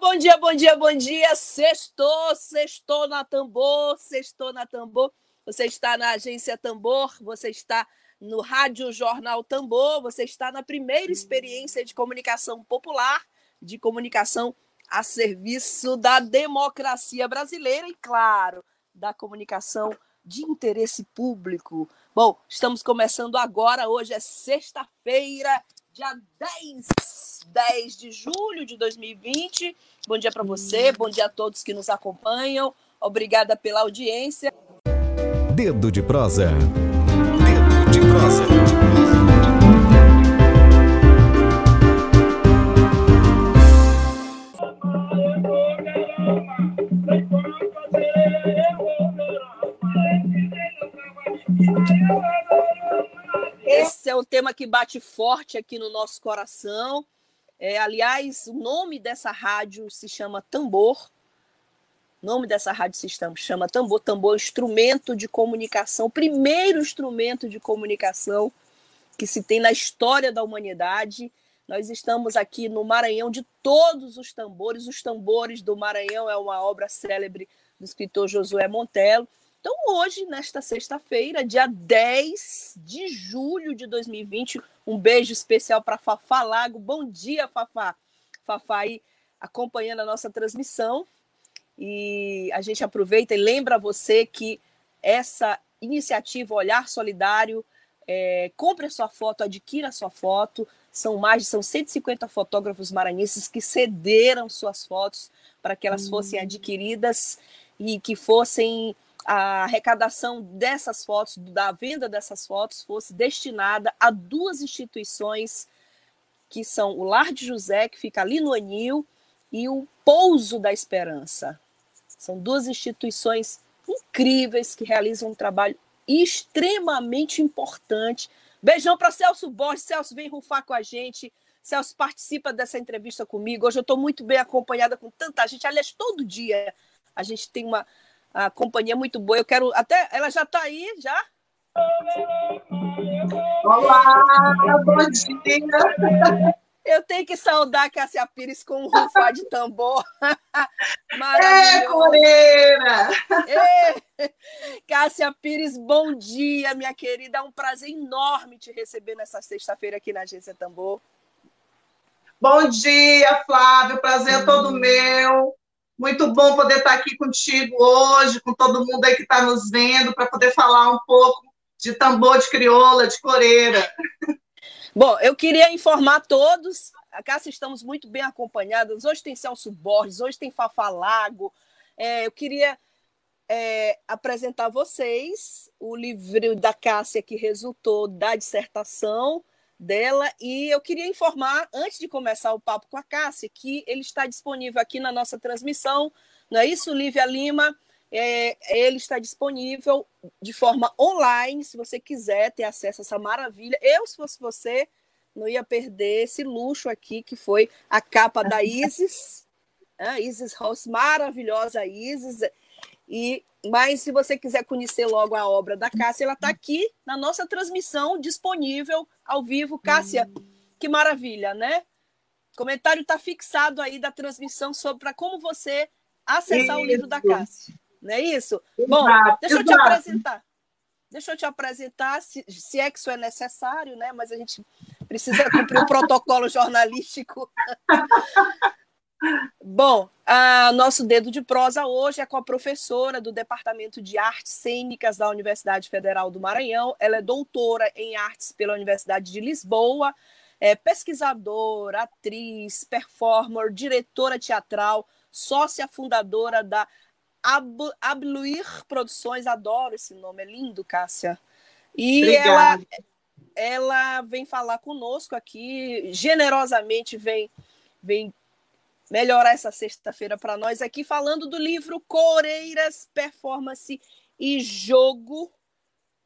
Bom dia, bom dia, bom dia. Sextou, sextou na Tambor, sextou na Tambor. Você está na agência Tambor, você está no Rádio Jornal Tambor, você está na primeira experiência de comunicação popular, de comunicação a serviço da democracia brasileira e, claro, da comunicação de interesse público. Bom, estamos começando agora, hoje é sexta-feira, dia 10, 10 de julho de 2020. Bom dia para você, bom dia a todos que nos acompanham. Obrigada pela audiência. Dedo de prosa. Dedo de prosa. Esse é um tema que bate forte aqui no nosso coração. É, aliás, o nome dessa rádio se chama Tambor. O nome dessa rádio se chama Tambor. Tambor é instrumento de comunicação, primeiro instrumento de comunicação que se tem na história da humanidade. Nós estamos aqui no Maranhão de todos os tambores. Os tambores do Maranhão é uma obra célebre do escritor Josué Montelo. Então, hoje, nesta sexta-feira, dia 10 de julho de 2020, um beijo especial para Fafá Lago. Bom dia, Fafá. Fafá aí acompanhando a nossa transmissão. E a gente aproveita e lembra você que essa iniciativa Olhar Solidário, é, compre a sua foto, adquira a sua foto. São mais de são 150 fotógrafos maranhenses que cederam suas fotos para que elas fossem adquiridas e que fossem a arrecadação dessas fotos, da venda dessas fotos, fosse destinada a duas instituições que são o Lar de José, que fica ali no Anil, e o Pouso da Esperança. São duas instituições incríveis que realizam um trabalho extremamente importante. Beijão para Celso Borges. Celso, vem rufar com a gente. Celso participa dessa entrevista comigo. Hoje eu estou muito bem acompanhada com tanta gente. Aliás, todo dia a gente tem uma, a companhia é muito boa. Eu quero até. Ela já está aí, já? Olá, bom dia. Eu tenho que saudar Cássia Pires com um rufar de tambor. É, Coreira! É. Cássia Pires, bom dia, minha querida. É um prazer enorme te receber nessa sexta-feira aqui na Agência Tambor. Bom dia, Flávio. Prazer é todo meu. Muito bom poder estar aqui contigo hoje, com todo mundo aí que está nos vendo, para poder falar um pouco de tambor de crioula, de coreira. Bom, eu queria informar todos, a Cássia estamos muito bem acompanhadas. Hoje tem Celso Borges, hoje tem Fafá Lago. É, eu queria é, apresentar a vocês o livro da Cássia que resultou da dissertação dela. E eu queria informar, antes de começar o papo com a Cássia, que ele está disponível aqui na nossa transmissão. Não é isso, Lívia Lima? É, ele está disponível de forma online, se você quiser ter acesso a essa maravilha. Eu, se fosse você, não ia perder esse luxo aqui, que foi a capa da Isis, né? Isis House, maravilhosa Isis. E mas se você quiser conhecer logo a obra da Cássia, ela está aqui na nossa transmissão disponível ao vivo. Cássia, que maravilha, né? O comentário está fixado aí da transmissão sobre para como você acessar isso. o livro da Cássia. Não é isso? Exato, Bom, deixa eu te apresentar. Deixa eu te apresentar, se, se é que isso é necessário, né? Mas a gente precisa cumprir o protocolo jornalístico. Bom, a nosso dedo de prosa hoje é com a professora do Departamento de Artes Cênicas da Universidade Federal do Maranhão. Ela é doutora em artes pela Universidade de Lisboa, é pesquisadora, atriz, performer, diretora teatral, sócia fundadora da Ab Abluir Produções. Adoro esse nome, é lindo, Cássia. E ela, ela vem falar conosco aqui, generosamente vem, vem melhorar essa sexta-feira para nós aqui, falando do livro Coreiras Performance e jogo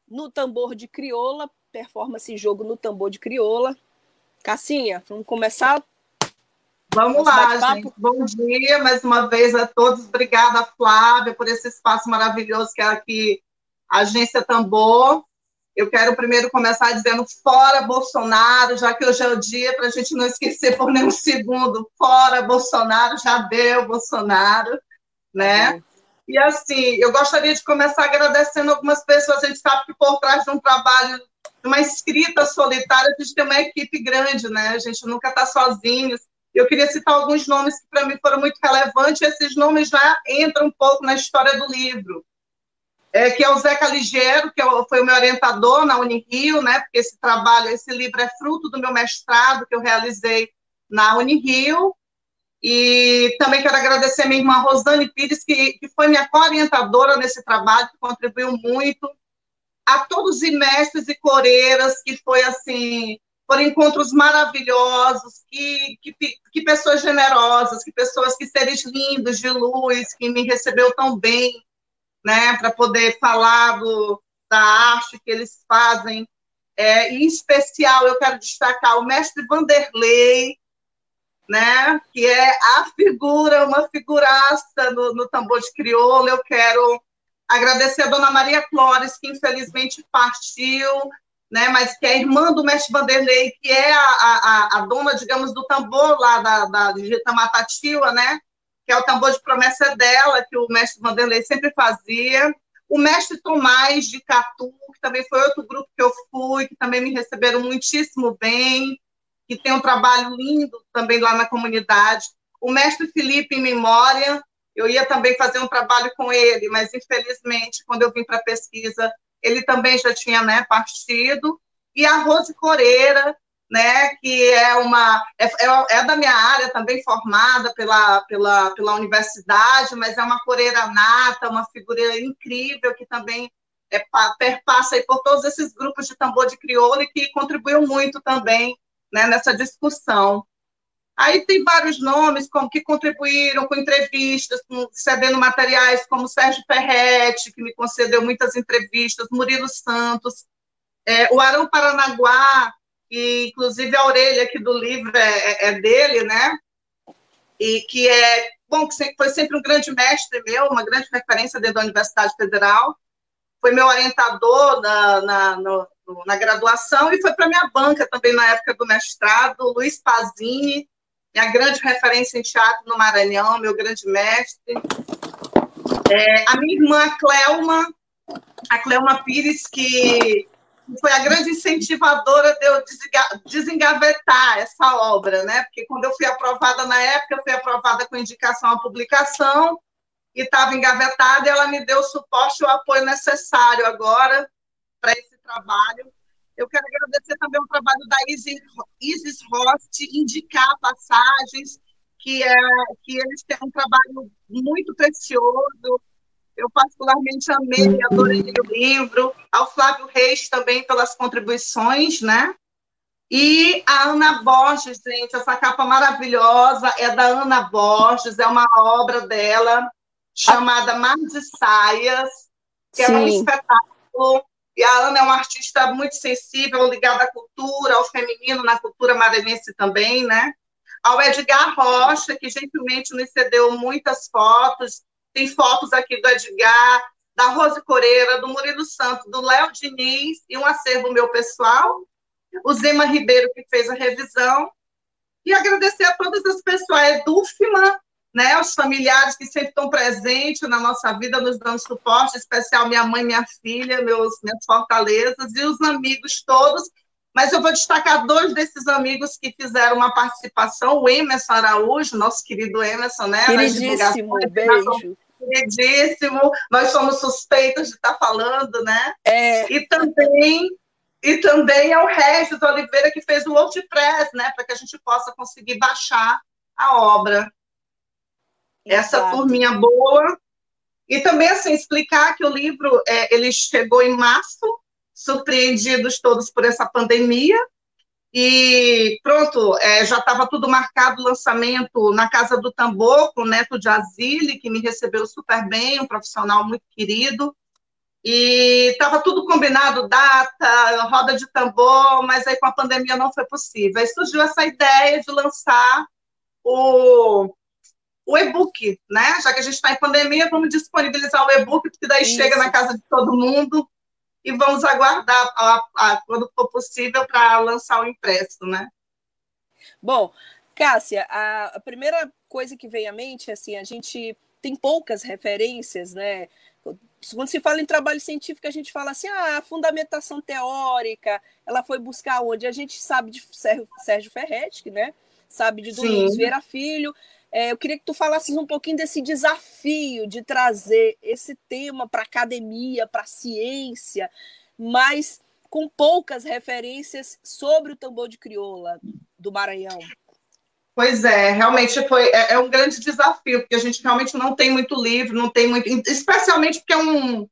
no tambor de crioula, performance jogo no tambor de crioula. Cassinha, vamos começar? Vamos lá, gente. Bom dia mais uma vez a todos. Obrigada, Flávia, por esse espaço maravilhoso que é aqui, a Agência Tambor. Eu quero primeiro começar dizendo fora Bolsonaro, já que hoje é o dia para a gente não esquecer por nenhum segundo. Fora Bolsonaro, já deu Bolsonaro, né? Uhum. E assim, eu gostaria de começar agradecendo algumas pessoas. A gente sabe que por trás de um trabalho, de uma escrita solitária, a gente tem uma equipe grande, né? A gente nunca está sozinho. Eu queria citar alguns nomes que para mim foram muito relevantes. Esses nomes já entram um pouco na história do livro. É, que é o Zeca Ligeiro, que é foi o meu orientador na Unirio, né? Porque esse trabalho, esse livro é fruto do meu mestrado que eu realizei na Unirio. E também quero agradecer a minha irmã Rosane Pires, que, que foi minha co-orientadora nesse trabalho, que contribuiu muito. A todos os mestres e coreiras, que foi assim, foram encontros maravilhosos, que, que, que pessoas generosas, que pessoas, que seres lindos de luz, que me recebeu tão bem, né, para poder falar do, da arte que eles fazem. É, em especial, eu quero destacar o mestre Vanderlei, né, que é a figura, uma figuraça no, no tambor de crioula. Eu quero agradecer a dona Maria Flores, que infelizmente partiu, né, mas que é irmã do mestre Vanderlei, que é a, a, a dona, digamos, do tambor lá da, da de Itamatativa, né, que é o tambor de promessa dela, que o mestre Vanderlei sempre fazia. O mestre Tomás de Catu, que também foi outro grupo que eu fui, que também me receberam muitíssimo bem que tem um trabalho lindo também lá na comunidade. O mestre Felipe, em memória, eu ia também fazer um trabalho com ele, mas infelizmente, quando eu vim para a pesquisa, ele também já tinha né, partido. E a Rose Coreira, né, que é uma é, é, é, da minha área também formada pela, pela, pela universidade, mas é uma coreira nata, uma figura incrível que também é, perpassa por todos esses grupos de tambor de crioula e que contribuiu muito também né, nessa discussão. Aí tem vários nomes como que contribuíram com entrevistas, com, cedendo materiais, como Sérgio Ferretti, que me concedeu muitas entrevistas, Murilo Santos, é, o Arão Paranaguá, que inclusive a orelha aqui do livro é, é, é dele, né? E que é, bom, que foi sempre um grande mestre meu, uma grande referência dentro da Universidade Federal, foi meu orientador na, na, no, na graduação e foi para minha banca também na época do mestrado, Luiz Pazini, minha grande referência em teatro no Maranhão, meu grande mestre. É, a minha irmã Clelma, a Clelma Pires, que foi a grande incentivadora de eu desengavetar essa obra, né? Porque quando eu fui aprovada na época, eu fui aprovada com indicação à publicação e estava engavetada, e ela me deu o suporte e o apoio necessário agora para esse trabalho. Eu quero agradecer também o trabalho da Isis Rost, indicar passagens, que, é, que eles têm um trabalho muito precioso. Eu particularmente amei, adorei o livro. Ao Flávio Reis também pelas contribuições, né? E a Ana Borges, gente, essa capa maravilhosa é da Ana Borges, é uma obra dela chamada Mar de Saias, que Sim. é um espetáculo e a Ana é uma artista muito sensível, ligada à cultura, ao feminino, na cultura maranhense também, né? Ao Edgar Rocha, que gentilmente nos cedeu muitas fotos. Tem fotos aqui do Edgar, da Rose Coreira, do Murilo Santos, do Léo Diniz e um acervo meu pessoal. O Zema Ribeiro, que fez a revisão. E agradecer a todas as pessoas, a Edufma, né, os familiares que sempre estão presentes na nossa vida, nos dando suporte, especial minha mãe, minha filha, meus, minhas fortalezas, e os amigos todos. Mas eu vou destacar dois desses amigos que fizeram uma participação, o Emerson Araújo, nosso querido Emerson, né? Queridíssimo, beijo. Queridíssimo, nós somos suspeitos de estar falando, né? É. E também e também é o Regis Oliveira que fez o WordPress, né, para que a gente possa conseguir baixar a obra essa Exato. turminha boa. E também, assim, explicar que o livro, é, ele chegou em março, surpreendidos todos por essa pandemia, e pronto, é, já estava tudo marcado o lançamento na Casa do Tambor, com o Neto de Azile, que me recebeu super bem, um profissional muito querido. e estava tudo combinado, data, roda de tambor, mas aí com a pandemia não foi possível. Aí surgiu essa ideia de lançar o, o e-book, né? Já que a gente está em pandemia, vamos disponibilizar o e-book, porque daí Isso. chega na casa de todo mundo e vamos aguardar a, a, quando for possível para lançar o impresso, né? Bom, Cássia, a, a primeira coisa que vem à mente é assim, a gente tem poucas referências, né? Quando se fala em trabalho científico, a gente fala assim, ah, a fundamentação teórica, ela foi buscar onde? A gente sabe de Sérgio Ferretti, né? Sabe de Domingos Vieira Filho. É, eu queria que tu falasses um pouquinho desse desafio de trazer esse tema para academia, para ciência, mas com poucas referências sobre o tambor de crioula do Maranhão. Pois é, realmente foi é, é, um grande desafio, porque a gente realmente não tem muito livro, não tem muito, especialmente porque é um,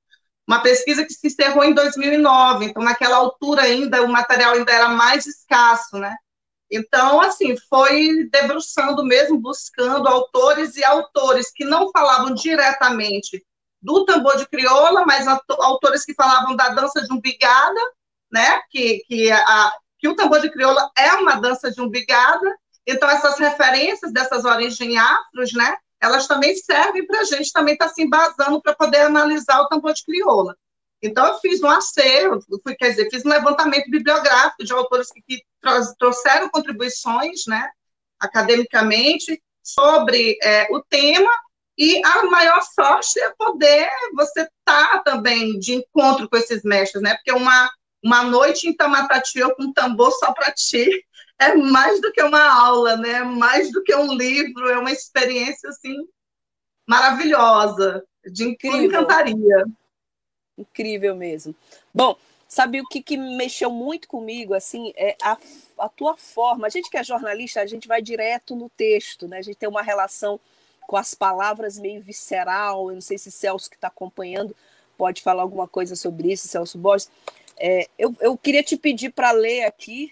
uma pesquisa que se encerrou em 2009, então naquela altura ainda o material ainda era mais escasso, né? Então, assim, foi debruçando mesmo, buscando autores e autores que não falavam diretamente do tambor de crioula, mas autores que falavam da dança de umbigada, né? Que, que, a, que o tambor de crioula é uma dança de umbigada, então, essas referências dessas origens afros, né, elas também servem para a gente também estar tá se embasando para poder analisar o tambor de crioula. Então, eu fiz um acervo, fui, quer dizer, fiz um levantamento bibliográfico de autores que, que trouxeram contribuições, né, academicamente, sobre é, o tema, e a maior sorte é poder você estar tá também de encontro com esses mestres, né, porque uma, uma noite em Tamatatiô com um tambor só para ti é mais do que uma aula, né? Mais do que um livro, é uma experiência assim maravilhosa, de incrível. encantaria. Incrível mesmo. Bom, sabe o que, que mexeu muito comigo, assim, é a, a tua forma. A gente que é jornalista, a gente vai direto no texto, né? A gente tem uma relação com as palavras meio visceral. Eu não sei se Celso que está acompanhando pode falar alguma coisa sobre isso, Celso Borges. É, eu, eu queria te pedir para ler aqui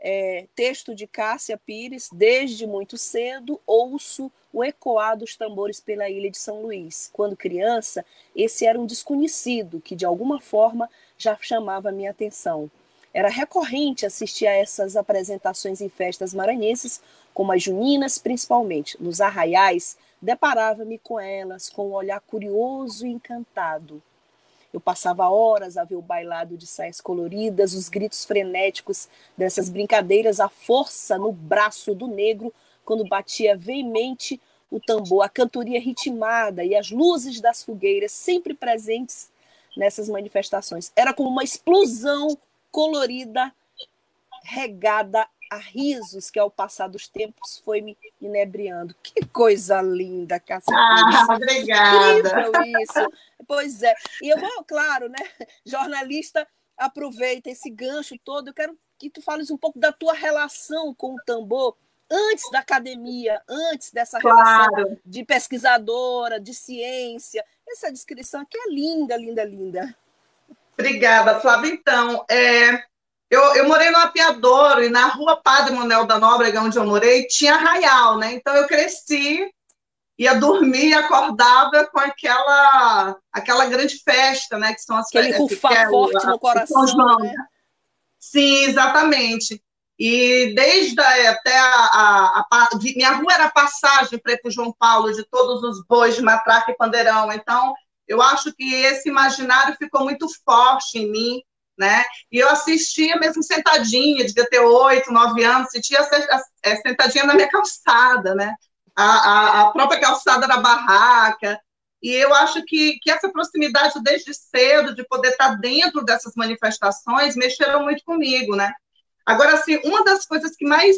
é, texto de Cássia Pires, desde muito cedo ouço o ecoar dos tambores pela ilha de São Luís. Quando criança, esse era um desconhecido que, de alguma forma, já chamava minha atenção. Era recorrente assistir a essas apresentações em festas maranhenses, como as juninas, principalmente. Nos arraiais, deparava-me com elas com um olhar curioso e encantado. Eu passava horas a ver o bailado de saias coloridas, os gritos frenéticos dessas brincadeiras, a força no braço do negro quando batia veemente o tambor, a cantoria ritmada e as luzes das fogueiras sempre presentes nessas manifestações. Era como uma explosão colorida regada a risos que ao passar dos tempos foi me inebriando. Que coisa linda, Cássia. Ah, obrigada. Incrível isso. Pois é. E eu vou, claro, né? Jornalista, aproveita esse gancho todo. Eu quero que tu fales um pouco da tua relação com o tambor antes da academia, antes dessa claro. relação de pesquisadora, de ciência. Essa descrição aqui é linda, linda, linda. Obrigada, Flávia. Então, é, eu, eu morei no Apiadouro e na rua Padre Manuel da Nóbrega, onde eu morei, tinha arraial, né? Então eu cresci, ia dormir acordava com aquela, aquela grande festa, né? Que são as Aquele festas. Aquele é, forte no coração, né? Sim, exatamente. E desde até a, a, a, minha rua era passagem para para João Paulo de todos os bois de matraca e pandeirão. Então, eu acho que esse imaginário ficou muito forte em mim né? E eu assistia mesmo sentadinha, devia ter oito, nove anos, sentia é, sentadinha na minha calçada, né? A, a, a, própria calçada da barraca. E eu acho que, que essa proximidade desde cedo, de poder estar dentro dessas manifestações, mexeram muito comigo, né? Agora, assim, uma das coisas que mais,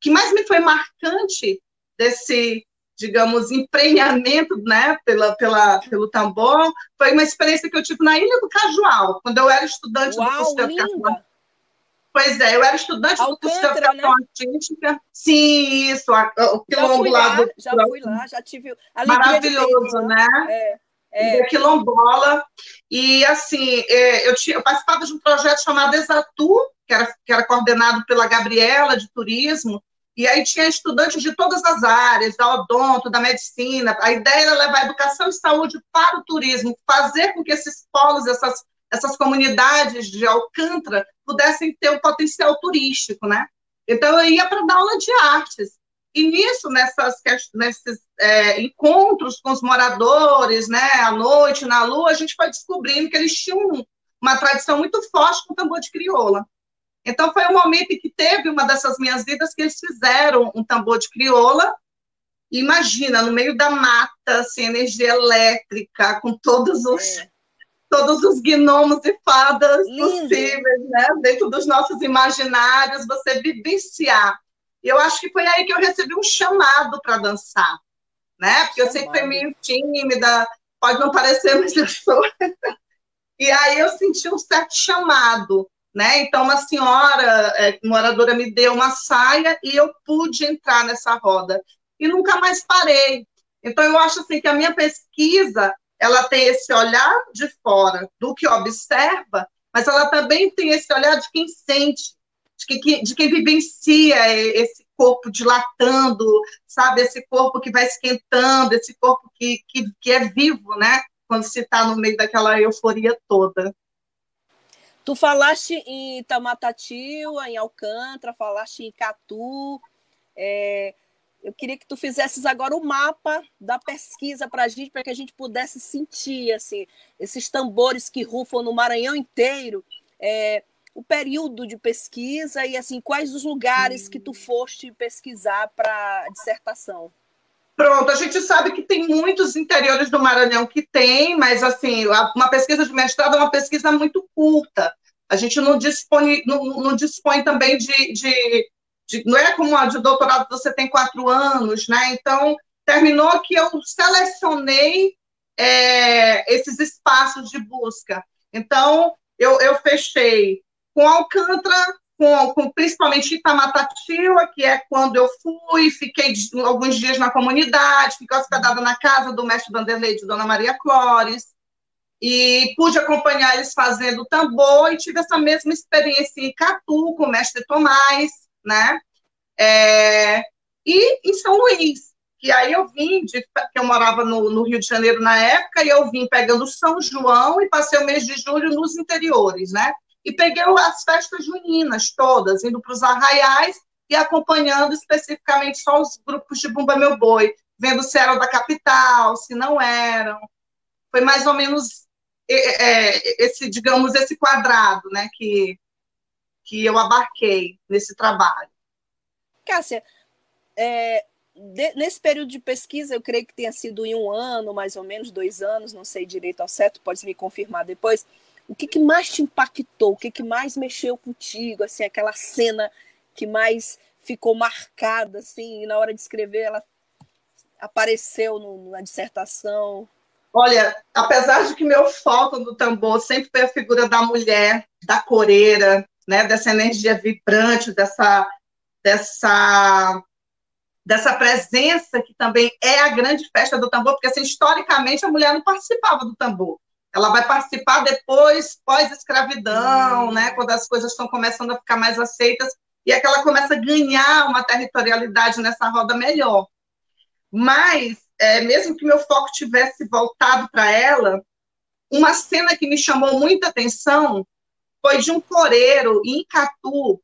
que mais me foi marcante desse, digamos, emprenhamento, né, pela, pela, pelo tambor, foi uma experiência que eu tive na Ilha do Cajual, quando eu era estudante Uau, do curso de educação. Pois é, eu era estudante Alcântara, do curso de educação né? artística. Sim, isso, o quilombo lá, do... Já fui lá, já tive Maravilhoso, né? É. É. quilombola. E, assim, é, eu, tinha, eu participava de um projeto chamado Exatu, que era, que era coordenado pela Gabriela, de turismo, E aí tinha estudantes de todas as áreas, da odonto, da medicina. A ideia era levar educação e saúde para o turismo, fazer com que esses polos, essas, essas comunidades de Alcântara pudessem ter um potencial turístico, né? Então eu ia para dar aula de artes. E nisso, nessas, nesses é, encontros com os moradores, né, à noite, na lua, a gente foi descobrindo que eles tinham uma tradição muito forte com o tambor de crioula. Então, foi um momento em que teve uma dessas minhas vidas que eles fizeram um tambor de crioula. Imagina, no meio da mata, sem assim, energia elétrica, com todos os, é. todos os gnomos e fadas Lindo. possíveis, né? Dentro dos nossos imaginários, você vivenciar. E eu acho que foi aí que eu recebi um chamado para dançar, né? Porque eu sempre fui meio tímida, pode não parecer, mas eu sou. e aí eu senti um certo chamado né? Então, uma senhora é, moradora me deu uma saia e eu pude entrar nessa roda. E nunca mais parei. Então, eu acho assim que a minha pesquisa ela tem esse olhar de fora do que observa, mas ela também tem esse olhar de quem sente, de quem, de quem vivencia esse corpo dilatando, sabe? Esse corpo que vai esquentando, esse corpo que, que, que é vivo, né? Quando se está no meio daquela euforia toda. Tu falaste em Tamatatiua, em Alcântara, falaste em Catu. É, eu queria que tu fizesses agora o mapa da pesquisa para a gente, para que a gente pudesse sentir assim, esses tambores que rufam no Maranhão inteiro, é, o período de pesquisa e assim quais os lugares que tu foste pesquisar para dissertação. Pronto, a gente sabe que tem muitos interiores do Maranhão que tem, mas assim, uma pesquisa de mestrado é uma pesquisa muito curta. A gente não dispõe, não, não dispõe também de, de, de, Não é como a de doutorado, você tem quatro anos, né? Então, terminou que eu selecionei é, esses espaços de busca. Então, eu, eu fechei com Alcântara, com, com principalmente Itamatatiua, que é quando eu fui, fiquei alguns dias na comunidade, fiquei hospedada na casa do mestre Vanderlei de Dona Maria Clores, e pude acompanhar eles fazendo tambor, e tive essa mesma experiência em Catu, com o mestre Tomás, né? É, e em São Luís, que aí eu vim, de, que eu morava no, no, Rio de Janeiro na época, e eu vim pegando São João e passei o mês de julho nos interiores, né? E peguei as festas juninas todas, indo para os arraiais e acompanhando especificamente só os grupos de Bumba Meu Boi, vendo se eram da capital, se não eram. Foi mais ou menos é, esse, digamos, esse quadrado né, que, que eu abarquei nesse trabalho. Cássia, é, de, nesse período de pesquisa, eu creio que tenha sido em um ano, mais ou menos, dois anos, não sei direito ao certo, pode me confirmar depois o que, que mais te impactou? O que, que mais mexeu contigo? Assim, aquela cena que mais ficou marcada, assim, e na hora de escrever ela apareceu no, na dissertação? Olha, apesar de que meu foco no tambor sempre foi a figura da mulher, da coreira, né, dessa energia vibrante, dessa, dessa, dessa presença que também é a grande festa do tambor, porque assim, historicamente a mulher não participava do tambor ela vai participar depois, pós-escravidão, uhum. né, quando as coisas estão começando a ficar mais aceitas, e é que ela começa a ganhar uma territorialidade nessa roda melhor. Mas, é, mesmo que meu foco tivesse voltado para ela, uma cena que me chamou muita atenção foi de um coreiro em Catu,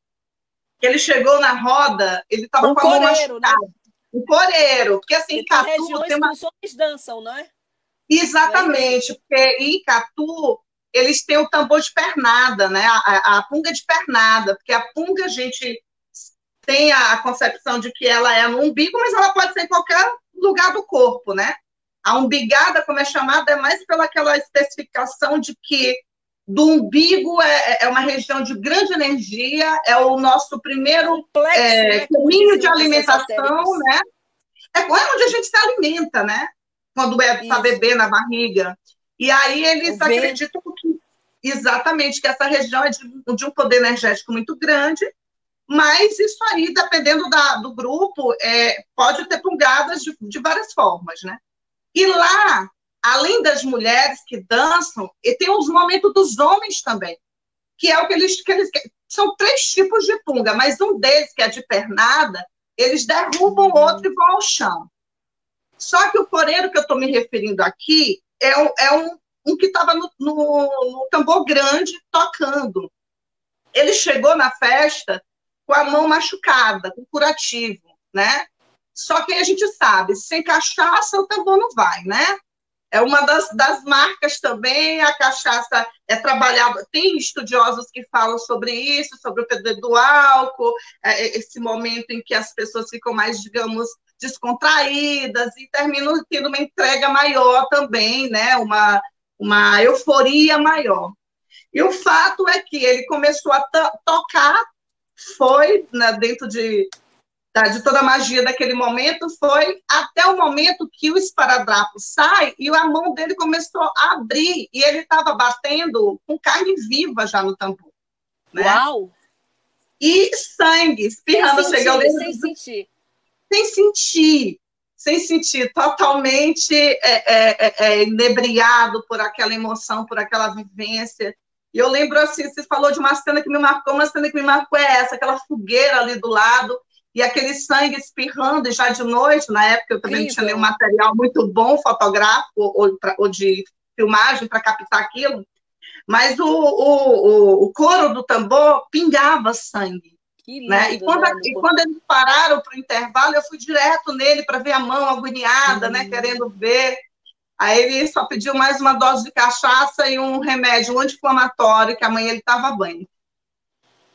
que ele chegou na roda, ele estava um com a mão machucada. Né? Um coreiro, porque assim, Catu... Tem uma... dançam, não é? Exatamente, porque em Icatu eles têm o tambor de pernada, né? A, a, punga de pernada, porque a punga a gente tem a concepção de que ela é no umbigo, mas ela pode ser em qualquer lugar do corpo, né? A umbigada, como é chamada, é mais pela aquela especificação de que do umbigo é, é, é uma região de grande energia, é o nosso primeiro Complexo, é, né? caminho de alimentação, né? É onde a gente se alimenta, né? Quando é para bebê na barriga. E aí eles acreditam que exatamente que essa região é de, de, um poder energético muito grande, mas isso aí, dependendo da, do grupo, é, pode ter pungadas de, de várias formas, né? E lá, além das mulheres que dançam, e tem os momentos dos homens também, que é o que eles, que eles são três tipos de punga, mas um deles, que é de pernada, eles derrubam o outro e vão ao chão. Só que o coreiro que eu estou me referindo aqui é um, é um, um que estava no, no, no tambor grande tocando. Ele chegou na festa com a mão machucada, com curativo, né? Só que a gente sabe, sem cachaça o tambor não vai, né? É uma das, das marcas também, a cachaça é trabalhada, tem estudiosos que falam sobre isso, sobre o poder do álcool, é, é, esse momento em que as pessoas ficam mais, digamos, descontraídas e terminam tendo uma entrega maior também, né? Uma, uma euforia maior. E o fato é que ele começou a tocar, foi né, dentro de de toda a magia daquele momento foi até o momento que o esparadrapo sai e a mão dele começou a abrir e ele estava batendo com carne viva já no tambor. Né? Uau! E sangue espirrando, sem chegando sentir, sem sentir. Sem sentir, sem sentir, totalmente é, é, é, é, inebriado por aquela emoção, por aquela vivência. E eu lembro assim, você falou de uma cena que me marcou, uma cena que me marcou é essa, aquela fogueira ali do lado, e aquele sangue espirrando, e já de noite, na época eu também não tinha nenhum material muito bom fotográfico ou, ou de filmagem para captar aquilo, mas o, o, o, couro do tambor pingava sangue. Lindo, né? E, quando, e quando eles pararam para o intervalo, eu fui direto nele para ver a mão agoniada, né, querendo ver. Aí ele só pediu mais uma dose de cachaça e um remédio um anti-inflamatório, que amanhã ele estava bem.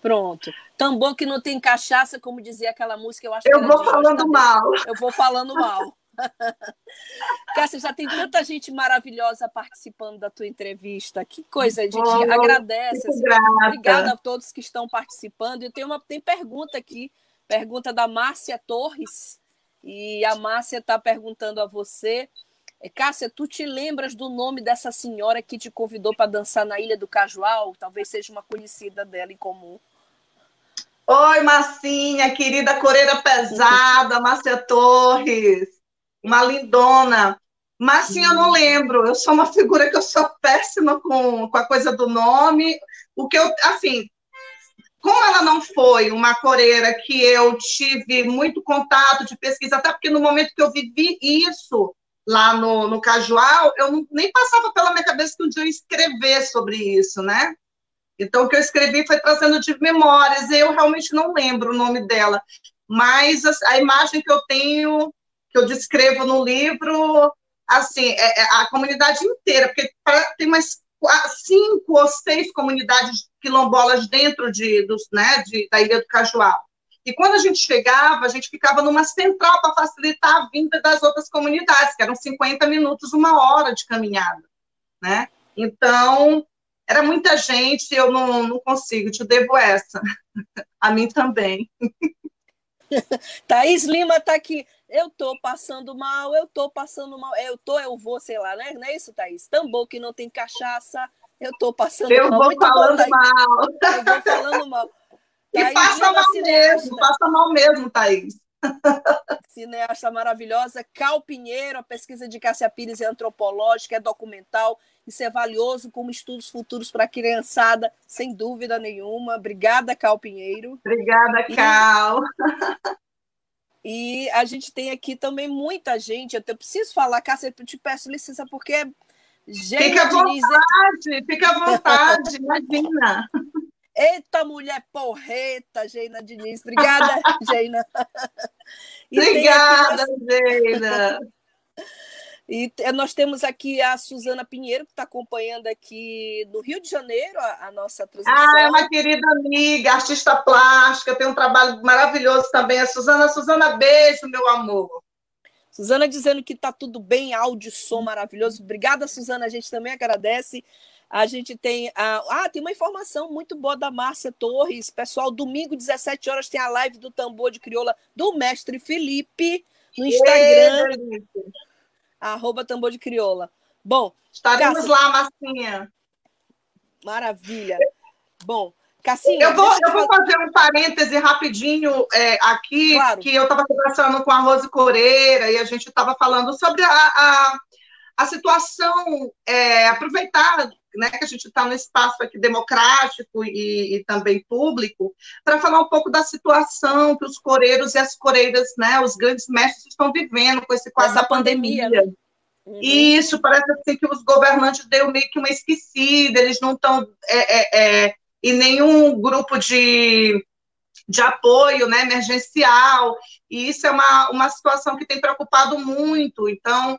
Pronto. Tambor que não tem cachaça, como dizia aquela música, eu acho Eu vou falando mal. Eu vou falando mal. Cássia, já tem tanta gente maravilhosa participando da tua entrevista. Que coisa, a gente oh, agradece. Assim. Obrigada a todos que estão participando. E tem uma tem pergunta aqui, pergunta da Márcia Torres. E a Márcia está perguntando a você. É, Cássia, tu te lembras do nome dessa senhora que te convidou para dançar na Ilha do Cajual? Talvez seja uma conhecida dela em comum. Oi, Marcinha, querida coreira pesada, Márcia Torres, uma lindona. Marcinha, eu não hum. lembro, eu sou uma figura que eu sou péssima com, com a coisa do nome. O que eu, assim, como ela não foi uma coreira que eu tive muito contato de pesquisa, até porque no momento que eu vivi isso lá no, no Cajual, eu não, nem passava pela minha cabeça que um dia eu ia escrever sobre isso, né? Então, o que eu escrevi foi trazendo de memórias, e eu realmente não lembro o nome dela, mas a, a imagem que eu tenho, que eu descrevo no livro, assim, é, é a comunidade inteira, porque tem umas cinco ou seis comunidades quilombolas dentro de, dos, né, de, da Ilha do Cajual. E quando a gente chegava, a gente ficava numa central para facilitar a vinda das outras comunidades, que eram 50 minutos, uma hora de caminhada, né? Então, era muita gente, eu não, não consigo, te devo essa. A mim também. Thaís Lima está aqui. Eu tô passando mal, eu tô passando mal. Eu tô, eu vou, sei lá, né? Não é isso, Thaís? Tambor que não tem cachaça, eu tô passando eu mal. Vou falando bom, mal. Eu vou falando mal. E Thaís passa mal mesmo, passa mal mesmo, Thaís. Cineasta maravilhosa, Cal Pinheiro, a pesquisa de Cássia Pires é antropológica, é documental, isso é valioso como estudos futuros para a criançada, sem dúvida nenhuma. Obrigada, Cal Pinheiro. Obrigada, Cal. E, e a gente tem aqui também muita gente, eu preciso falar, Cássia, eu te peço licença, porque Gente fica à vontade, fica à vontade, imagina. Eita, mulher porreta, Geina Diniz. Obrigada, Geina. Obrigada, Geina. E nós temos aqui a Suzana Pinheiro, que está acompanhando aqui no Rio de Janeiro a, a, nossa transmissão. Ah, é uma querida amiga, artista plástica, tem um trabalho maravilhoso também. A Suzana, Suzana, beijo, meu amor. Suzana dizendo que está tudo bem, áudio, som maravilhoso. Obrigada, Suzana, a gente também agradece. A gente tem. A... Ah, tem uma informação muito boa da Márcia Torres. Pessoal, domingo, 17 horas, tem a live do tambor de crioula do mestre Felipe no Instagram. Arroba tambor de crioula. Bom. Estaremos Cássia... lá, Marcinha. Maravilha. Bom, Cassinha, eu vou, eu vou fazer um parêntese rapidinho é, aqui, claro. que eu estava conversando com a Rose Coreira e a gente estava falando sobre a, a, a situação, é, aproveitar né, que a gente está no espaço aqui democrático e, e também público, para falar um pouco da situação que os coreiros e as coreiras, né, os grandes mestres estão vivendo com esse quadro Essa da pandemia. pandemia. Né? Uhum. Isso, parece assim que os governantes deu meio que uma esquecida, eles não estão é, é, é, em nenhum grupo de, de apoio né, emergencial, e isso é uma, uma situação que tem preocupado muito. Então,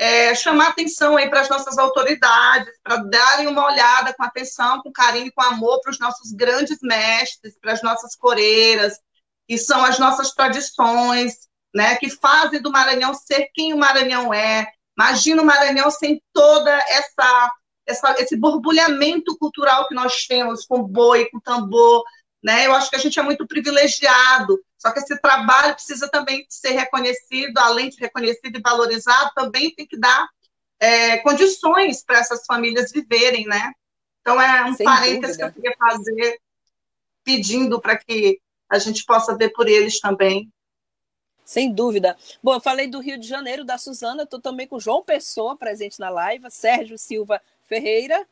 é, chamar atenção aí para as nossas autoridades, para darem uma olhada com atenção, com carinho, com amor para os nossos grandes mestres, para as nossas coreiras, que são as nossas tradições, né, que fazem do Maranhão ser quem o Maranhão é, Imagina o Maranhão sem toda essa, essa, esse borbulhamento cultural que nós temos com boi, com tambor, né? Eu acho que a gente é muito privilegiado, só que esse trabalho precisa também ser reconhecido, além de reconhecido e valorizado, também tem que dar é, condições para essas famílias viverem, né? Então é um Sem parênteses dúvida. que eu queria fazer, pedindo para que a gente possa ver por eles também. Sem dúvida. Bom, eu falei do Rio de Janeiro, da Suzana, estou também com João Pessoa presente na live, Sérgio Silva Ferreira.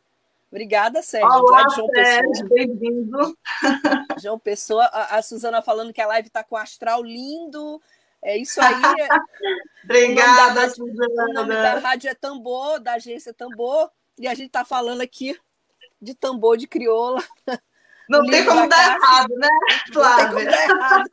Obrigada, Sérgio. Olá, João Sérgio, bem-vindo. João Pessoa, a, a Suzana falando que a live está com astral lindo. É isso aí. Obrigada, o Suzana. O nome da rádio é Tambor, da agência Tambor, e a gente está falando aqui de tambor de crioula. Não tem como dar errado, né, Flávia? Não tem como dar errado.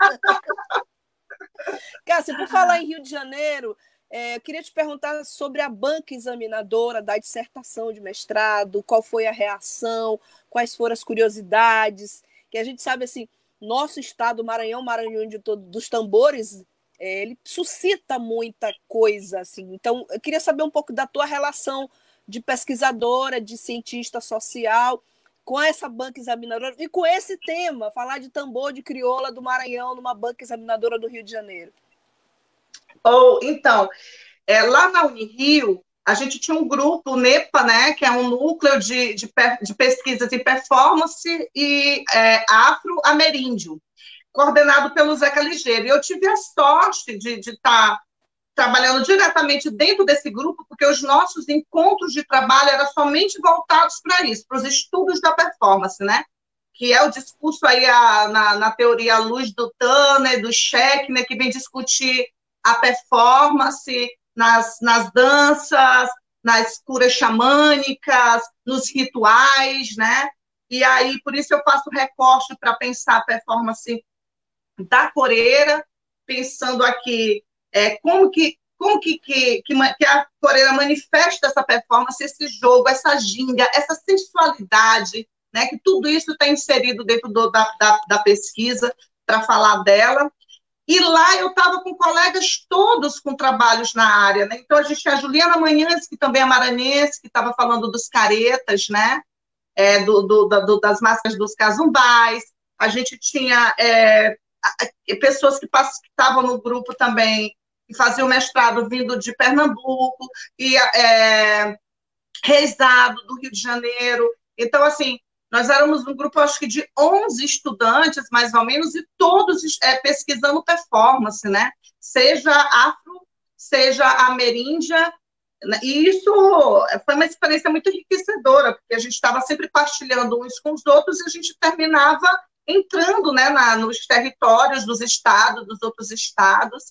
Cássia, por falar em Rio de Janeiro, é, queria te perguntar sobre a banca examinadora da dissertação de mestrado, qual foi a reação, quais foram as curiosidades, que a gente sabe assim, nosso estado, Maranhão, Maranhão de todo, dos tambores, é, ele suscita muita coisa, assim. Então, eu queria saber um pouco da tua relação de pesquisadora, de cientista social, com essa banca examinadora e com esse tema, falar de tambor de crioula do Maranhão numa banca examinadora do Rio de Janeiro. Ou, então, é, lá na Unirio, a gente tinha um grupo, o NEPA, né, que é um núcleo de, de, de pesquisas em performance e é, afro-ameríndio, coordenado pelo Zeca Ligeiro. E eu tive a sorte de estar tá trabalhando diretamente dentro desse grupo, porque os nossos encontros de trabalho eram somente voltados para isso, para os estudos da performance, né? Que é o discurso aí a, na, na teoria à luz do Tanner, do Scheck, né, que vem discutir a performance nas, nas danças, nas curas xamânicas, nos rituais, né? E aí, por isso eu faço recorte para pensar a performance da coreira, pensando aqui é, como que como que, que, que, a Coreia manifesta essa performance, esse jogo, essa ginga, essa sensualidade, né, que tudo isso está inserido dentro do, da, da, da pesquisa para falar dela. E lá eu estava com colegas todos com trabalhos na área, né? Então a gente tinha a Juliana Manhãs, que também é maranhense, que estava falando dos caretas, né? É, do, do, do, das máscaras dos casumbais. A gente tinha é, pessoas que estavam no grupo também que fazia o mestrado vindo de Pernambuco, e é, Reisado, do Rio de Janeiro. Então, assim, nós éramos um grupo, acho que de 11 estudantes, mais ou menos, e todos é, pesquisando performance, né? Seja afro, seja ameríndia, né? e isso foi uma experiência muito enriquecedora, porque a gente estava sempre partilhando uns com os outros e a gente terminava entrando né, na, nos territórios dos estados, dos outros estados,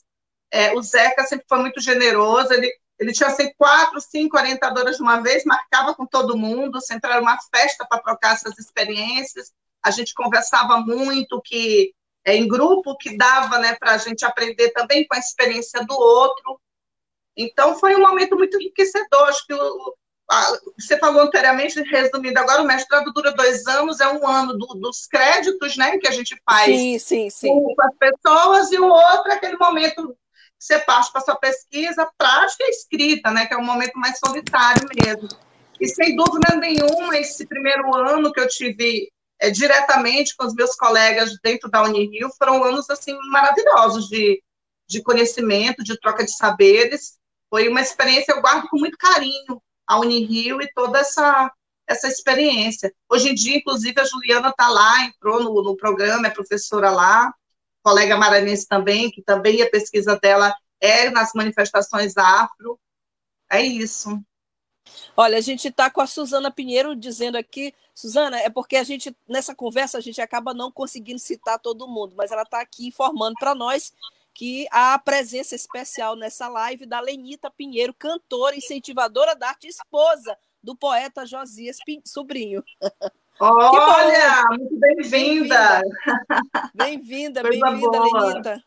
é, o Zeca sempre foi muito generoso, ele, ele tinha assim, quatro, cinco orientadoras de uma vez, marcava com todo mundo, era uma festa para trocar essas experiências. A gente conversava muito, que é, em grupo, que dava né, para a gente aprender também com a experiência do outro. Então, foi um momento muito enriquecedor. Acho que o, a, você falou anteriormente, resumindo agora, o mestrado dura dois anos, é um ano do, dos créditos né, que a gente faz sim, sim, sim. com as pessoas, e o outro é aquele momento você parte para sua pesquisa prática e escrita, né, que é o momento mais solitário mesmo. E sem dúvida nenhuma, esse primeiro ano que eu tive é, diretamente com os meus colegas dentro da Unirio foram anos assim maravilhosos de, de conhecimento, de troca de saberes. Foi uma experiência, eu guardo com muito carinho a Unirio e toda essa essa experiência. Hoje em dia, inclusive, a Juliana está lá, entrou no, no programa, é professora lá colega maranhense também, que também a pesquisa dela é nas manifestações afro. É isso. Olha, a gente está com a Suzana Pinheiro dizendo aqui, Suzana, é porque a gente, nessa conversa, a gente acaba não conseguindo citar todo mundo, mas ela está aqui informando para nós que há presença especial nessa live da Lenita Pinheiro, cantora, incentivadora da arte, esposa do poeta Josias Sobrinho. Olha, muito bem-vinda. Bem-vinda, bem-vinda, Lenita.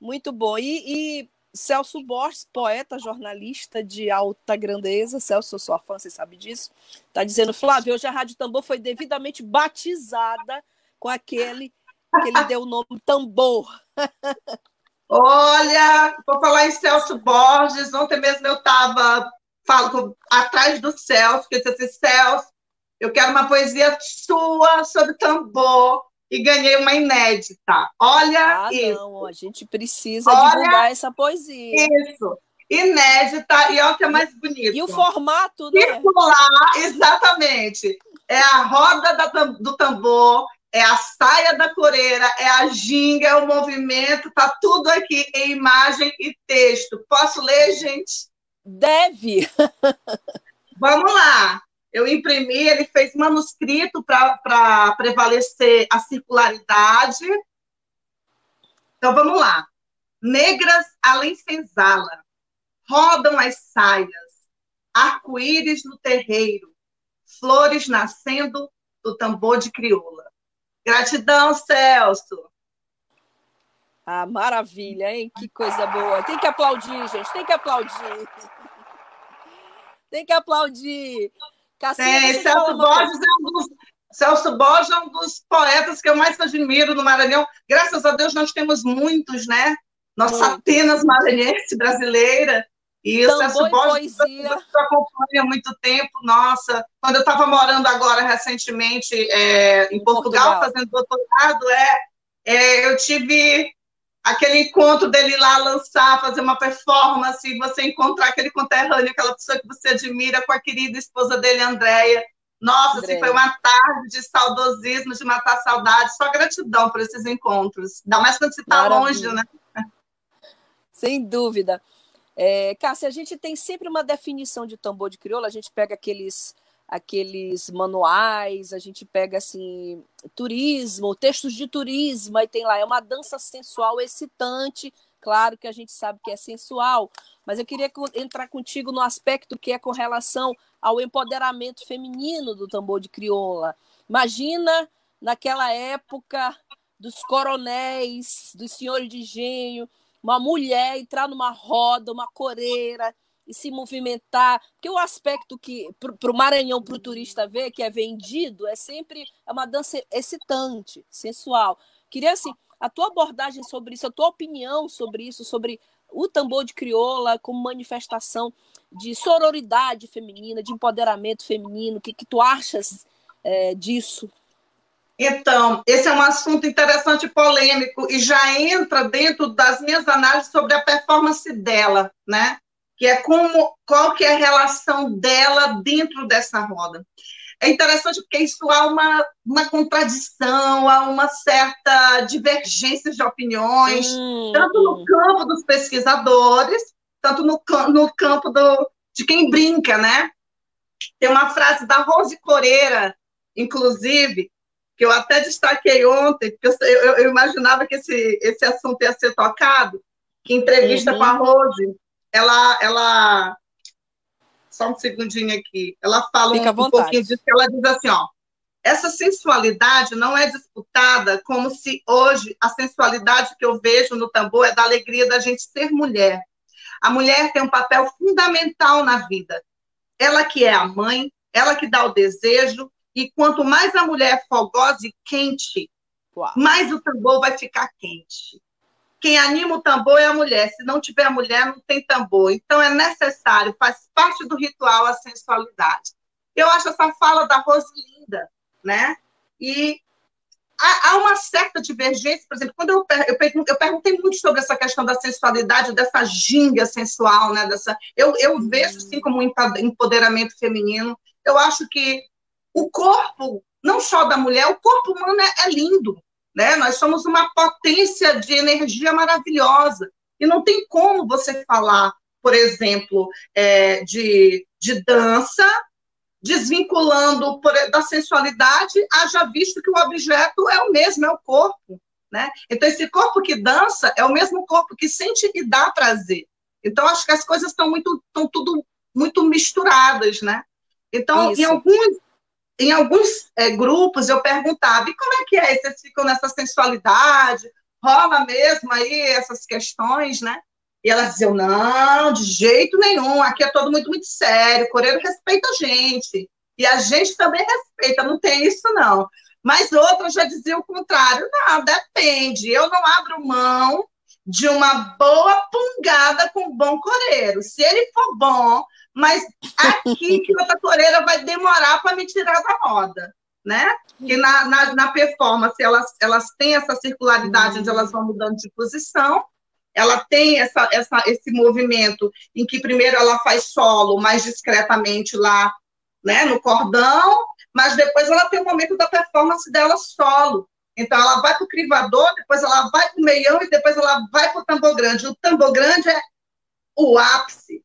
Muito bom. E, e Celso Borges, poeta, jornalista de alta grandeza, Celso, eu sou fã, você sabe disso, está dizendo, Flávio, hoje a Rádio Tambor foi devidamente batizada com aquele que ele deu o nome Tambor. Olha, vou falar em Celso Borges, ontem mesmo eu estava atrás do Celso, porque eu disse, Celso, eu quero uma poesia sua sobre tambor, e ganhei uma inédita. Olha ah, isso. Não, a gente precisa Olha divulgar essa poesia. Isso. Inédita, e olha o que é mais bonito. E o formato, né? Circular, exatamente. É a roda da, do tambor, é a saia da coreira, é a ginga, é o movimento, tá tudo aqui em imagem e texto. Posso ler, gente? Deve. Vamos lá eu imprimi, ele fez manuscrito para prevalecer a circularidade. Então vamos lá. Negras além senzala, rodam as saias, arco-íris no terreiro, flores nascendo do tambor de crioula. Gratidão, Celso. Ah, maravilha, hein? Que coisa boa. Tem que aplaudir, gente. Tem que aplaudir. Tem que aplaudir. Tem, Celso Borges é um dos, Celso Borges é um dos poetas que eu mais admiro no Maranhão. Graças a Deus nós temos muitos, né? Nossa Atenas maranhense brasileira. E o Celso Borges acompanha há muito tempo. Nossa, quando eu estava morando agora recentemente é, em Portugal, Portugal, fazendo doutorado, é, é, eu tive aquele encontro dele lá lançar, fazer uma performance, e você encontrar aquele conterrâneo, aquela pessoa que você admira com a querida esposa dele, Andréia. Nossa, assim, foi uma tarde de saudosismo, de matar saudade, só gratidão por esses encontros. Ainda mais quando você está longe, né? Sem dúvida. É, Cássia, a gente tem sempre uma definição de tambor de crioula, a gente pega aqueles aqueles manuais, a gente pega assim, turismo, textos de turismo, aí tem lá, é uma dança sensual excitante, claro que a gente sabe que é sensual, mas eu queria entrar contigo no aspecto que é com relação ao empoderamento feminino do tambor de crioula. Imagina naquela época dos coronéis, dos senhores de engenho, uma mulher entrar numa roda, uma coreira, e se movimentar. Porque o aspecto que, para o Maranhão, para o turista ver, que é vendido, é sempre é uma dança excitante, sensual. Queria, assim, a tua abordagem sobre isso, a tua opinião sobre isso, sobre o tambor de crioula como manifestação de sororidade feminina, de empoderamento feminino. O que, que tu achas é, disso? Então, esse é um assunto interessante e polêmico, e já entra dentro das minhas análises sobre a performance dela, né? Que é como qual que é a relação dela dentro dessa roda. É interessante porque isso há uma, uma contradição, há uma certa divergência de opiniões, hum, tanto no campo dos pesquisadores, tanto no, no campo do, de quem brinca, né? Tem uma frase da Rose Coreira, inclusive, que eu até destaquei ontem, porque eu, eu, eu imaginava que esse, esse assunto ia ser tocado, que entrevista uhum. com a. Rose, ela, ela só um segundinho aqui, ela fala um, um, pouquinho disso, ela diz assim, ó, essa sensualidade não é disputada como se hoje a sensualidade que eu vejo no tambor é da alegria da gente ser mulher. A mulher tem um papel fundamental na vida. Ela que é a mãe, ela que dá o desejo, e quanto mais a mulher é fogosa e quente, Uau. mais o tambor vai ficar quente. Quem anima o tambor é a mulher. Se não tiver mulher, não tem tambor. Então é necessário, faz parte do ritual a sensualidade. Eu acho essa fala da Rose linda, né? E há, uma certa divergência, por exemplo, quando eu, eu, eu, perguntei muito sobre essa questão da sensualidade, dessa ginga sensual, né? Dessa, eu, eu vejo assim como um empoderamento feminino. Eu acho que o corpo, não só da mulher, o corpo humano é, é lindo, né? Nós somos uma potência de energia maravilhosa. E não tem como você falar, por exemplo, é, de de dança, desvinculando por, da sensualidade, haja visto que o objeto é o mesmo, é o corpo. Né? Então, esse corpo que dança é o mesmo corpo que sente e dá prazer. Então, acho que as coisas estão muito, estão tudo muito misturadas, né? Então, Isso. em alguns, em alguns é, grupos eu perguntava, e como é que é? Vocês ficam nessa sensualidade? Rola mesmo aí essas questões, né? E elas diziam, não, de jeito nenhum, aqui é todo muito, muito sério, o coreano respeita a gente, e a gente também respeita, não tem isso não. Mas outras já diziam o contrário, não, depende, eu não abro mão de uma boa pungada com bom coreiro. Se ele for bom, mas aqui que outra coreira vai demorar para me tirar da roda, né? Que na, na, na, performance elas, elas têm essa circularidade onde elas vão mudando de posição, ela tem essa, essa, esse movimento em que primeiro ela faz solo mais discretamente lá né, no cordão, mas depois ela tem o momento da performance dela solo. Então, ela vai para o crivador, depois ela vai para o meião e depois ela vai para o tambor grande. O tambor grande é o ápice,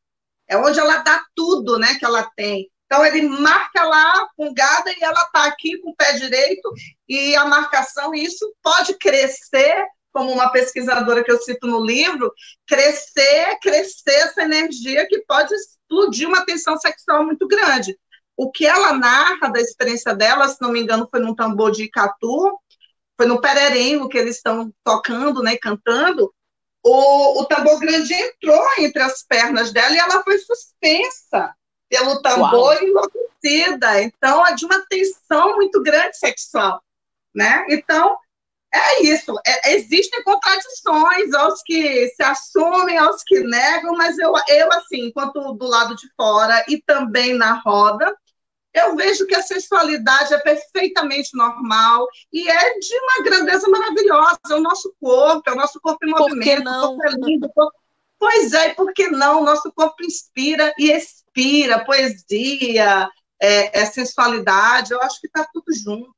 é onde ela dá tudo né, que ela tem. Então, ele marca lá a fungada e ela está aqui com o pé direito e a marcação, isso pode crescer, como uma pesquisadora que eu cito no livro, crescer, crescer essa energia que pode explodir uma tensão sexual muito grande. O que ela narra da experiência dela, se não me engano, foi num tambor de Icatu, foi no Pererengo que eles estão tocando, né, cantando, o, o tambor grande entrou entre as pernas dela e ela foi suspensa pelo tambor Uau. enlouquecida. Então, é de uma tensão muito grande sexual, né? Então, é isso. É, existem contradições aos que se assumem, aos que negam, mas eu, eu, assim, enquanto do lado de fora e também na roda, eu vejo que a sexualidade é perfeitamente normal e é de uma grandeza maravilhosa. É o nosso corpo, é o nosso corpo em movimento. não? É lindo, pois é, e por que não? O nosso corpo inspira e expira poesia, é, é sensualidade. Eu acho que está tudo junto.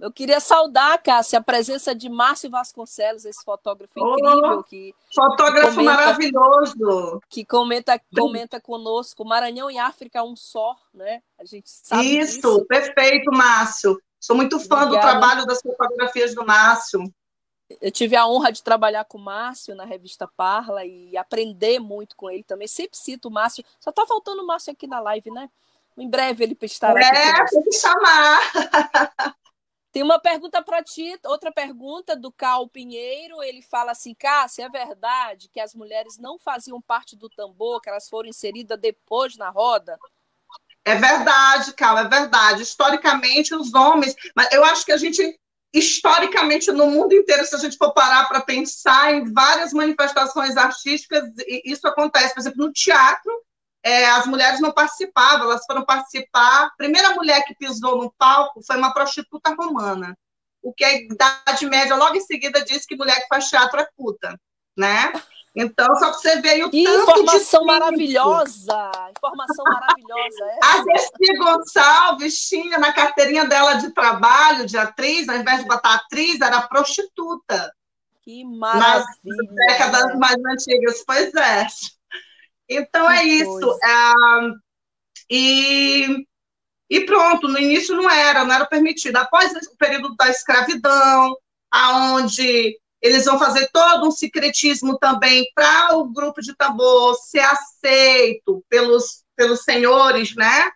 Eu queria saudar, Cássia, a presença de Márcio Vasconcelos, esse fotógrafo oh, incrível que fotógrafo comenta, maravilhoso que comenta comenta conosco Maranhão e África um só, né? A gente sabe Isso, disso. perfeito, Márcio. Sou muito fã Obrigada. do trabalho das fotografias do Márcio. Eu tive a honra de trabalhar com o Márcio na revista Parla e aprender muito com ele também. Sempre cito o Márcio. Só está faltando o Márcio aqui na live, né? Em breve ele estará. É, tem que chamar. Tem uma pergunta para ti, outra pergunta do Cal Pinheiro. Ele fala assim: Cássia, é verdade que as mulheres não faziam parte do tambor, que elas foram inseridas depois na roda? É verdade, Cal, é verdade. Historicamente, os homens. Mas eu acho que a gente, historicamente, no mundo inteiro, se a gente for parar para pensar em várias manifestações artísticas, isso acontece. Por exemplo, no teatro, é, as mulheres não participavam, elas foram participar. A primeira mulher que pisou no palco foi uma prostituta romana, o que a Idade Média logo em seguida diz que mulher que faz teatro é puta, né? Então, só para você ver o que tanto informação maravilhosa! Informação maravilhosa. Essa. A Desci Gonçalves tinha na carteirinha dela de trabalho, de atriz, ao invés de botar atriz, era prostituta. Que maravilha! Nas décadas mais antigas, pois é. Então que é isso. É, e, e pronto, no início não era, não era permitido. Após o período da escravidão, aonde eles vão fazer todo um secretismo também para o grupo de tambor ser aceito pelos, pelos senhores, né?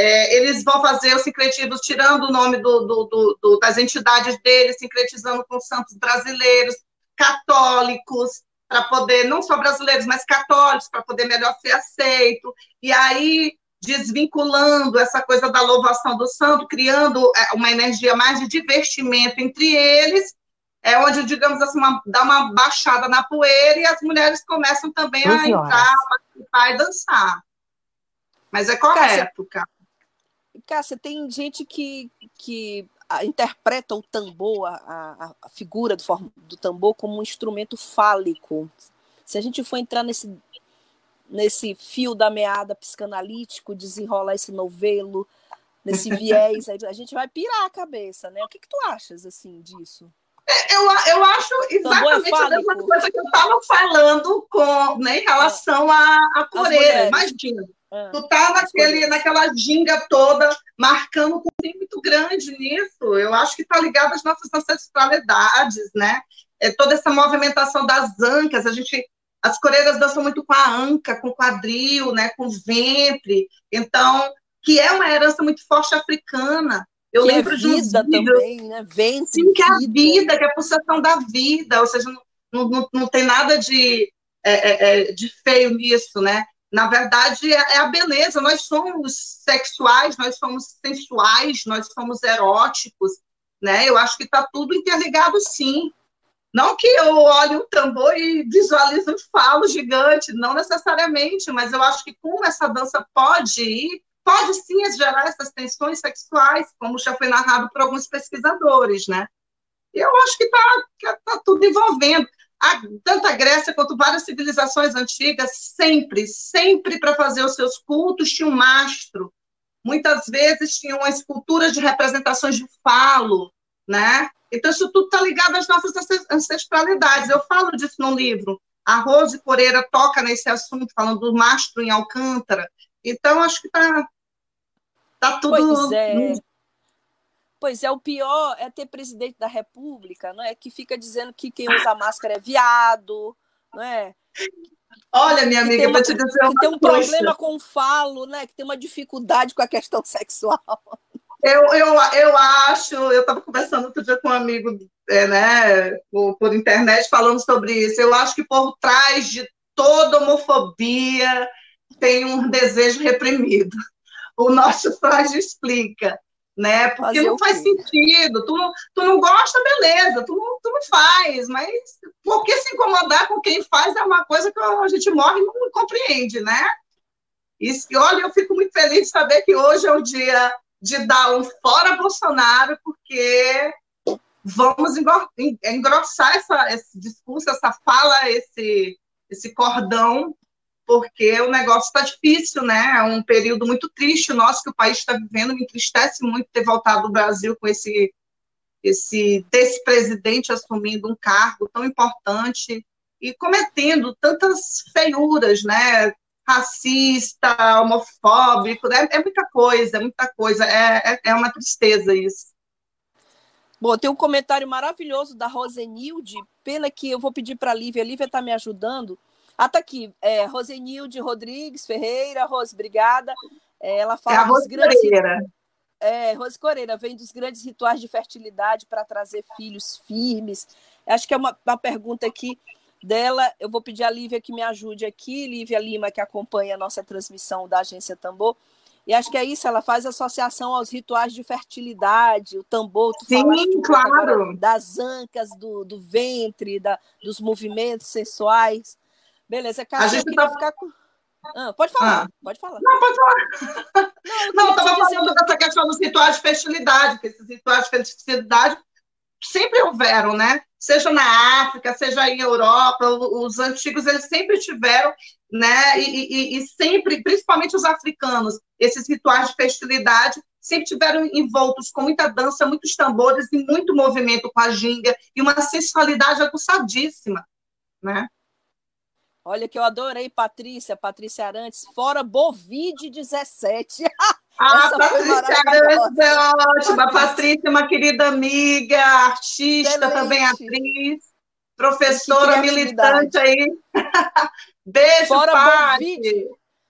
É, eles vão fazer o secretismo tirando o nome do, do, do, das entidades deles, sincretizando com santos brasileiros, católicos, para poder, não só brasileiros, mas católicos, para poder melhor ser aceito. E aí, desvinculando essa coisa da louvação do santo, criando é, uma energia mais de divertimento entre eles, é onde, digamos assim, uma, dá uma baixada na poeira e as mulheres começam também a entrar, a participar e dançar. Mas é correto, Cássia. Cássia, tem gente que, que interpreta o tambor, a, a figura do, do tambor, como um instrumento fálico. Se a gente for entrar nesse, nesse fio da meada psicanalítico, desenrolar esse novelo, nesse viés, a gente vai pirar a cabeça, né? O que, que tu achas assim disso? É, eu, eu acho é exatamente é a mesma coisa que eu estava falando com, né, em relação à, à Coreia. Imagina, Ah, tu tá naquele, naquela ginga toda, marcando um muito grande nisso. Eu acho que tá ligado às nossas ancestralidades, né? É toda essa movimentação das ancas, a gente as coreiras dançam muito com a anca, com quadril, né, com ventre. Então, que é uma herança muito forte africana. Eu que é lembro é vida de um também, né? Ventre. Sim, que é a vida, que é a pulsação da vida, ou seja, não, não, não tem nada de, é, é, é, de feio nisso, né? Na verdade, é, é a beleza. Nós somos sexuais, nós somos sensuais, nós somos eróticos, né? Eu acho que está tudo interligado, sim. Não que eu olhe o tambor e visualize um falo gigante, não necessariamente, mas eu acho que como essa dança pode ir, pode sim gerar essas tensões sexuais, como já foi narrado por alguns pesquisadores, né? Eu acho que está tá tudo envolvendo. A, tanto a Grécia quanto várias civilizações antigas, sempre, sempre para fazer os seus cultos, tinha um mastro. Muitas vezes tinham esculturas de representações de falo, né? Então, isso tudo está ligado às nossas ancestralidades. Eu falo disso no livro. A Rose Coreira toca nesse assunto, falando do mastro em Alcântara. Então, acho que está tá tudo. Pois é. Pois é, o pior é ter presidente da República, não é? Que fica dizendo que quem usa máscara é viado, não é? Olha, minha amiga, eu vou te dizer uma que tem um coisa. problema com o falo, né? Que tem uma dificuldade com a questão sexual. Eu, eu, eu acho, eu estava conversando outro dia com um amigo, é, né, por, por, internet, falando sobre isso. Eu acho que por trás de toda homofobia tem um desejo reprimido. O nosso Freud explica, né? Porque Fazer não faz sentido. Tu não, tu não gosta, beleza, tu não, tu não faz, mas por que se incomodar com quem faz é uma coisa que a gente morre e não compreende, né? E olha, eu fico muito feliz de saber que hoje é o dia de dar um fora Bolsonaro, porque vamos engrossar essa, esse discurso, essa fala, esse, esse cordão, porque o negócio está difícil, né? É um período muito triste nosso que o país está vivendo. Me entristece muito ter voltado do Brasil com esse, esse desse presidente assumindo um cargo tão importante e cometendo tantas feiuras, né? racista, homofóbico, é, é muita coisa, é muita coisa, é, é, é uma tristeza isso. Bom, tem um comentário maravilhoso da Rosenilde, pena que eu vou pedir para a Lívia, a Lívia está me ajudando. Ah, tá aqui, é, Rosenilde Rodrigues Ferreira, Rose, obrigada. É, ela fala é a Rose grandes... Coreira. É, Rose Coreira, vem dos grandes rituais de fertilidade para trazer filhos firmes. Acho que é uma, uma pergunta aqui dela. Eu vou pedir a Lívia que me ajude aqui, Lívia Lima, que acompanha a nossa transmissão da Agência Tambor. E acho que é isso, ela faz associação aos rituais de fertilidade, o tambor, tu Sim, claro. das ancas, do, do ventre, da, dos movimentos sensuais. Beleza, Cássia, eu queria tá... ficar com. Ah, pode falar, ah. pode falar. Não, pode falar. Não, eu estava falando dessa questão dos rituais de fertilidade, que esses rituais de fertilidade sempre houveram, né? Seja na África, seja em Europa, os antigos eles sempre tiveram, né? E, e, e sempre, principalmente os africanos, esses rituais de fertilidade sempre tiveram envoltos com muita dança, muitos tambores e muito movimento com a ginga e uma sensualidade aguçadíssima, né? Olha que eu adorei Patrícia, Patrícia Arantes, fora Bovide17. Ah, Patrícia Arantes é ótima. Patrícia é uma querida amiga, artista, Excelente. também atriz, professora militante aí. Beijo, Fora Paty.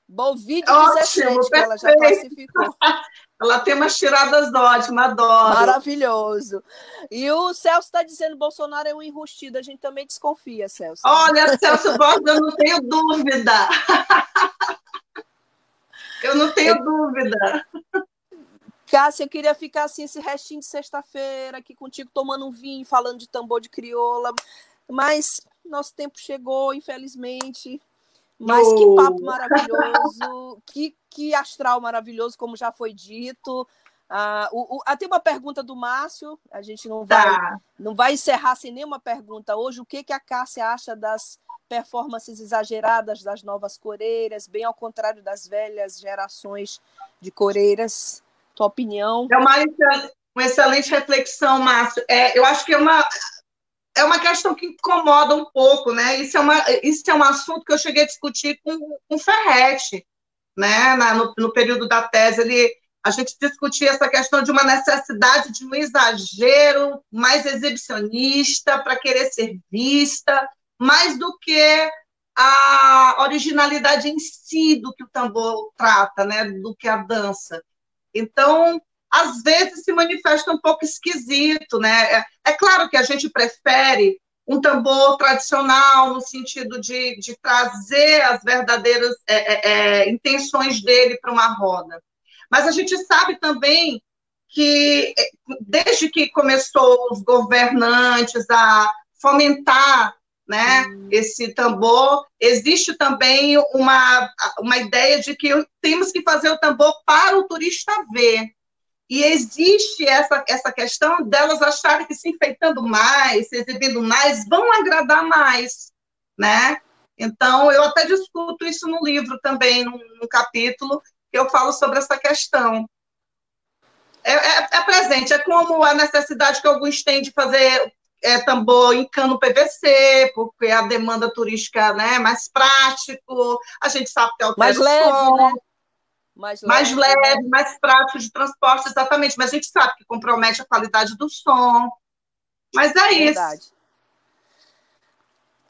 Bovide 17, que ela já classificou. Ela tem umas tiradas ótimas, adoro. Maravilhoso. E o Celso está dizendo que Bolsonaro é um enrustido. A gente também desconfia, Celso. Olha, Celso Borges, eu não tenho dúvida. Eu não tenho eu... dúvida. Cássia, eu queria ficar assim esse restinho de sexta-feira aqui contigo, tomando um vinho, falando de tambor de crioula. Mas nosso tempo chegou, infelizmente. Mas oh. que papo maravilhoso, que, que astral maravilhoso, como já foi dito. Ah, o, o, ah, tem uma pergunta do Márcio, a gente não vai, tá. não vai encerrar sem nenhuma pergunta hoje. O que, que a Cássia acha das performances exageradas das novas coreiras, bem ao contrário das velhas gerações de coreiras? Tua opinião? É uma, uma excelente reflexão, Márcio. É, eu acho que é uma é uma questão que incomoda um pouco, né? Isso é, uma, isso é um assunto que eu cheguei a discutir com, o Ferrete, né, na, no, no período da tese, ele, a gente discutia essa questão de uma necessidade de um exagero mais exibicionista para querer ser vista, mais do que a originalidade em si do que o tambor trata, né, do que a dança. Então, às vezes se manifesta um pouco esquisito, né? É, é claro que a gente prefere um tambor tradicional no sentido de, de trazer as verdadeiras é, é, é intenções dele para uma roda. Mas a gente sabe também que é, desde que começou os governantes a fomentar né, hum. esse tambor, existe também uma, uma ideia de que temos que fazer o tambor para o turista ver. E existe essa, essa questão delas acharem que se enfeitando mais, se exibindo mais, vão agradar mais, né? Então, eu até discuto isso no livro também, num, num capítulo, que eu falo sobre essa questão. É, é, é, presente, é como a necessidade que alguns têm de fazer é, tambor em cano PVC, porque a demanda turística né, é mais prático, a gente sabe que é o mais leve, né? Mais leve, mais, leve né? mais prático de transporte, exatamente. Mas a gente sabe que compromete a qualidade do som. Mas é Verdade. isso.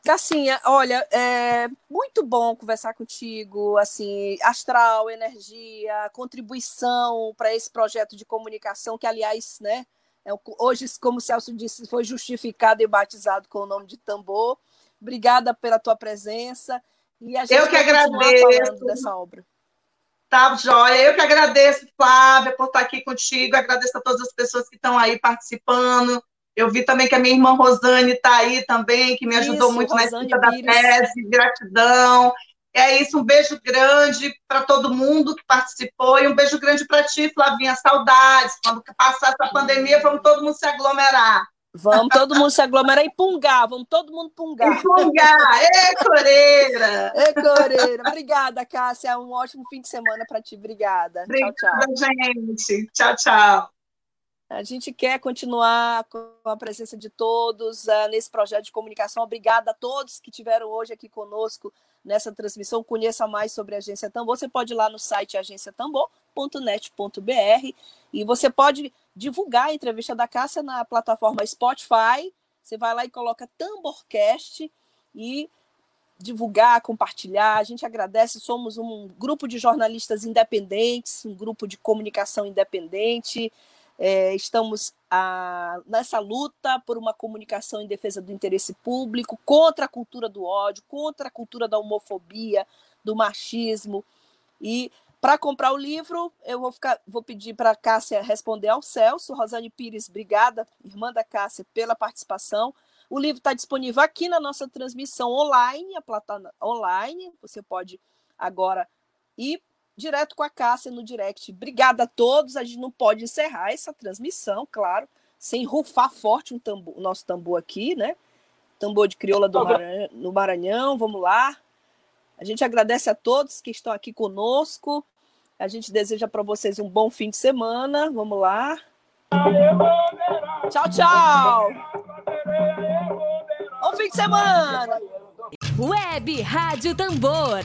Cassinha, olha, é muito bom conversar contigo, assim, astral, energia, contribuição para esse projeto de comunicação que, aliás, né, é, hoje, como o Celso disse, foi justificado e batizado com o nome de Tambor. Obrigada pela tua presença e a gente Eu que agradeço dessa obra. Tá, joia. Eu que agradeço, Flávia, por estar aqui contigo. Agradeço a todas as pessoas que estão aí participando. Eu vi também que a minha irmã Rosane está aí também, que me ajudou isso, muito Rosane na escrita da tese. Gratidão. É isso, um beijo grande para todo mundo que participou e um beijo grande para ti, Flavinha. Saudades. Quando passar essa pandemia, vamos todo mundo se aglomerar. Vamos todo mundo se aglomerar e pungar, vamos todo mundo pungar. E pungar, ê, Coreira! Ê, Coreira! Obrigada, Cássia, um ótimo fim de semana para ti, obrigada. Obrigada, tchau, tchau. gente. Tchau, tchau. A gente quer continuar com a presença de todos uh, nesse projeto de comunicação. Obrigada a todos que estiveram hoje aqui conosco nessa transmissão. Conheça mais sobre a Agência Tambor. Você pode ir lá no site agenciatambor.net.br e você pode divulgar a entrevista da Cássia na plataforma Spotify. Você vai lá e coloca Tamborcast e divulgar, compartilhar. A gente agradece. Somos um grupo de jornalistas independentes, um grupo de comunicação independente. É, estamos a, nessa luta por uma comunicação em defesa do interesse público, contra a cultura do ódio, contra a cultura da homofobia, do machismo. E para comprar o livro, eu vou, ficar, vou pedir para a Cássia responder ao Celso. Rosane Pires, obrigada, irmã da Cássia, pela participação. O livro está disponível aqui na nossa transmissão online, a plataforma online. Você pode agora ir direto com a Cássia no direct. Obrigada a todos. A gente não pode encerrar essa transmissão, claro, sem rufar forte um tambor, o nosso tambor aqui, né? Tambor de crioula do Maranhão, no Maranhão. Vamos lá. A gente agradece a todos que estão aqui conosco. A gente deseja para vocês um bom fim de semana. Vamos lá. Tchau, tchau. Bom fim de semana. Web Rádio Tambor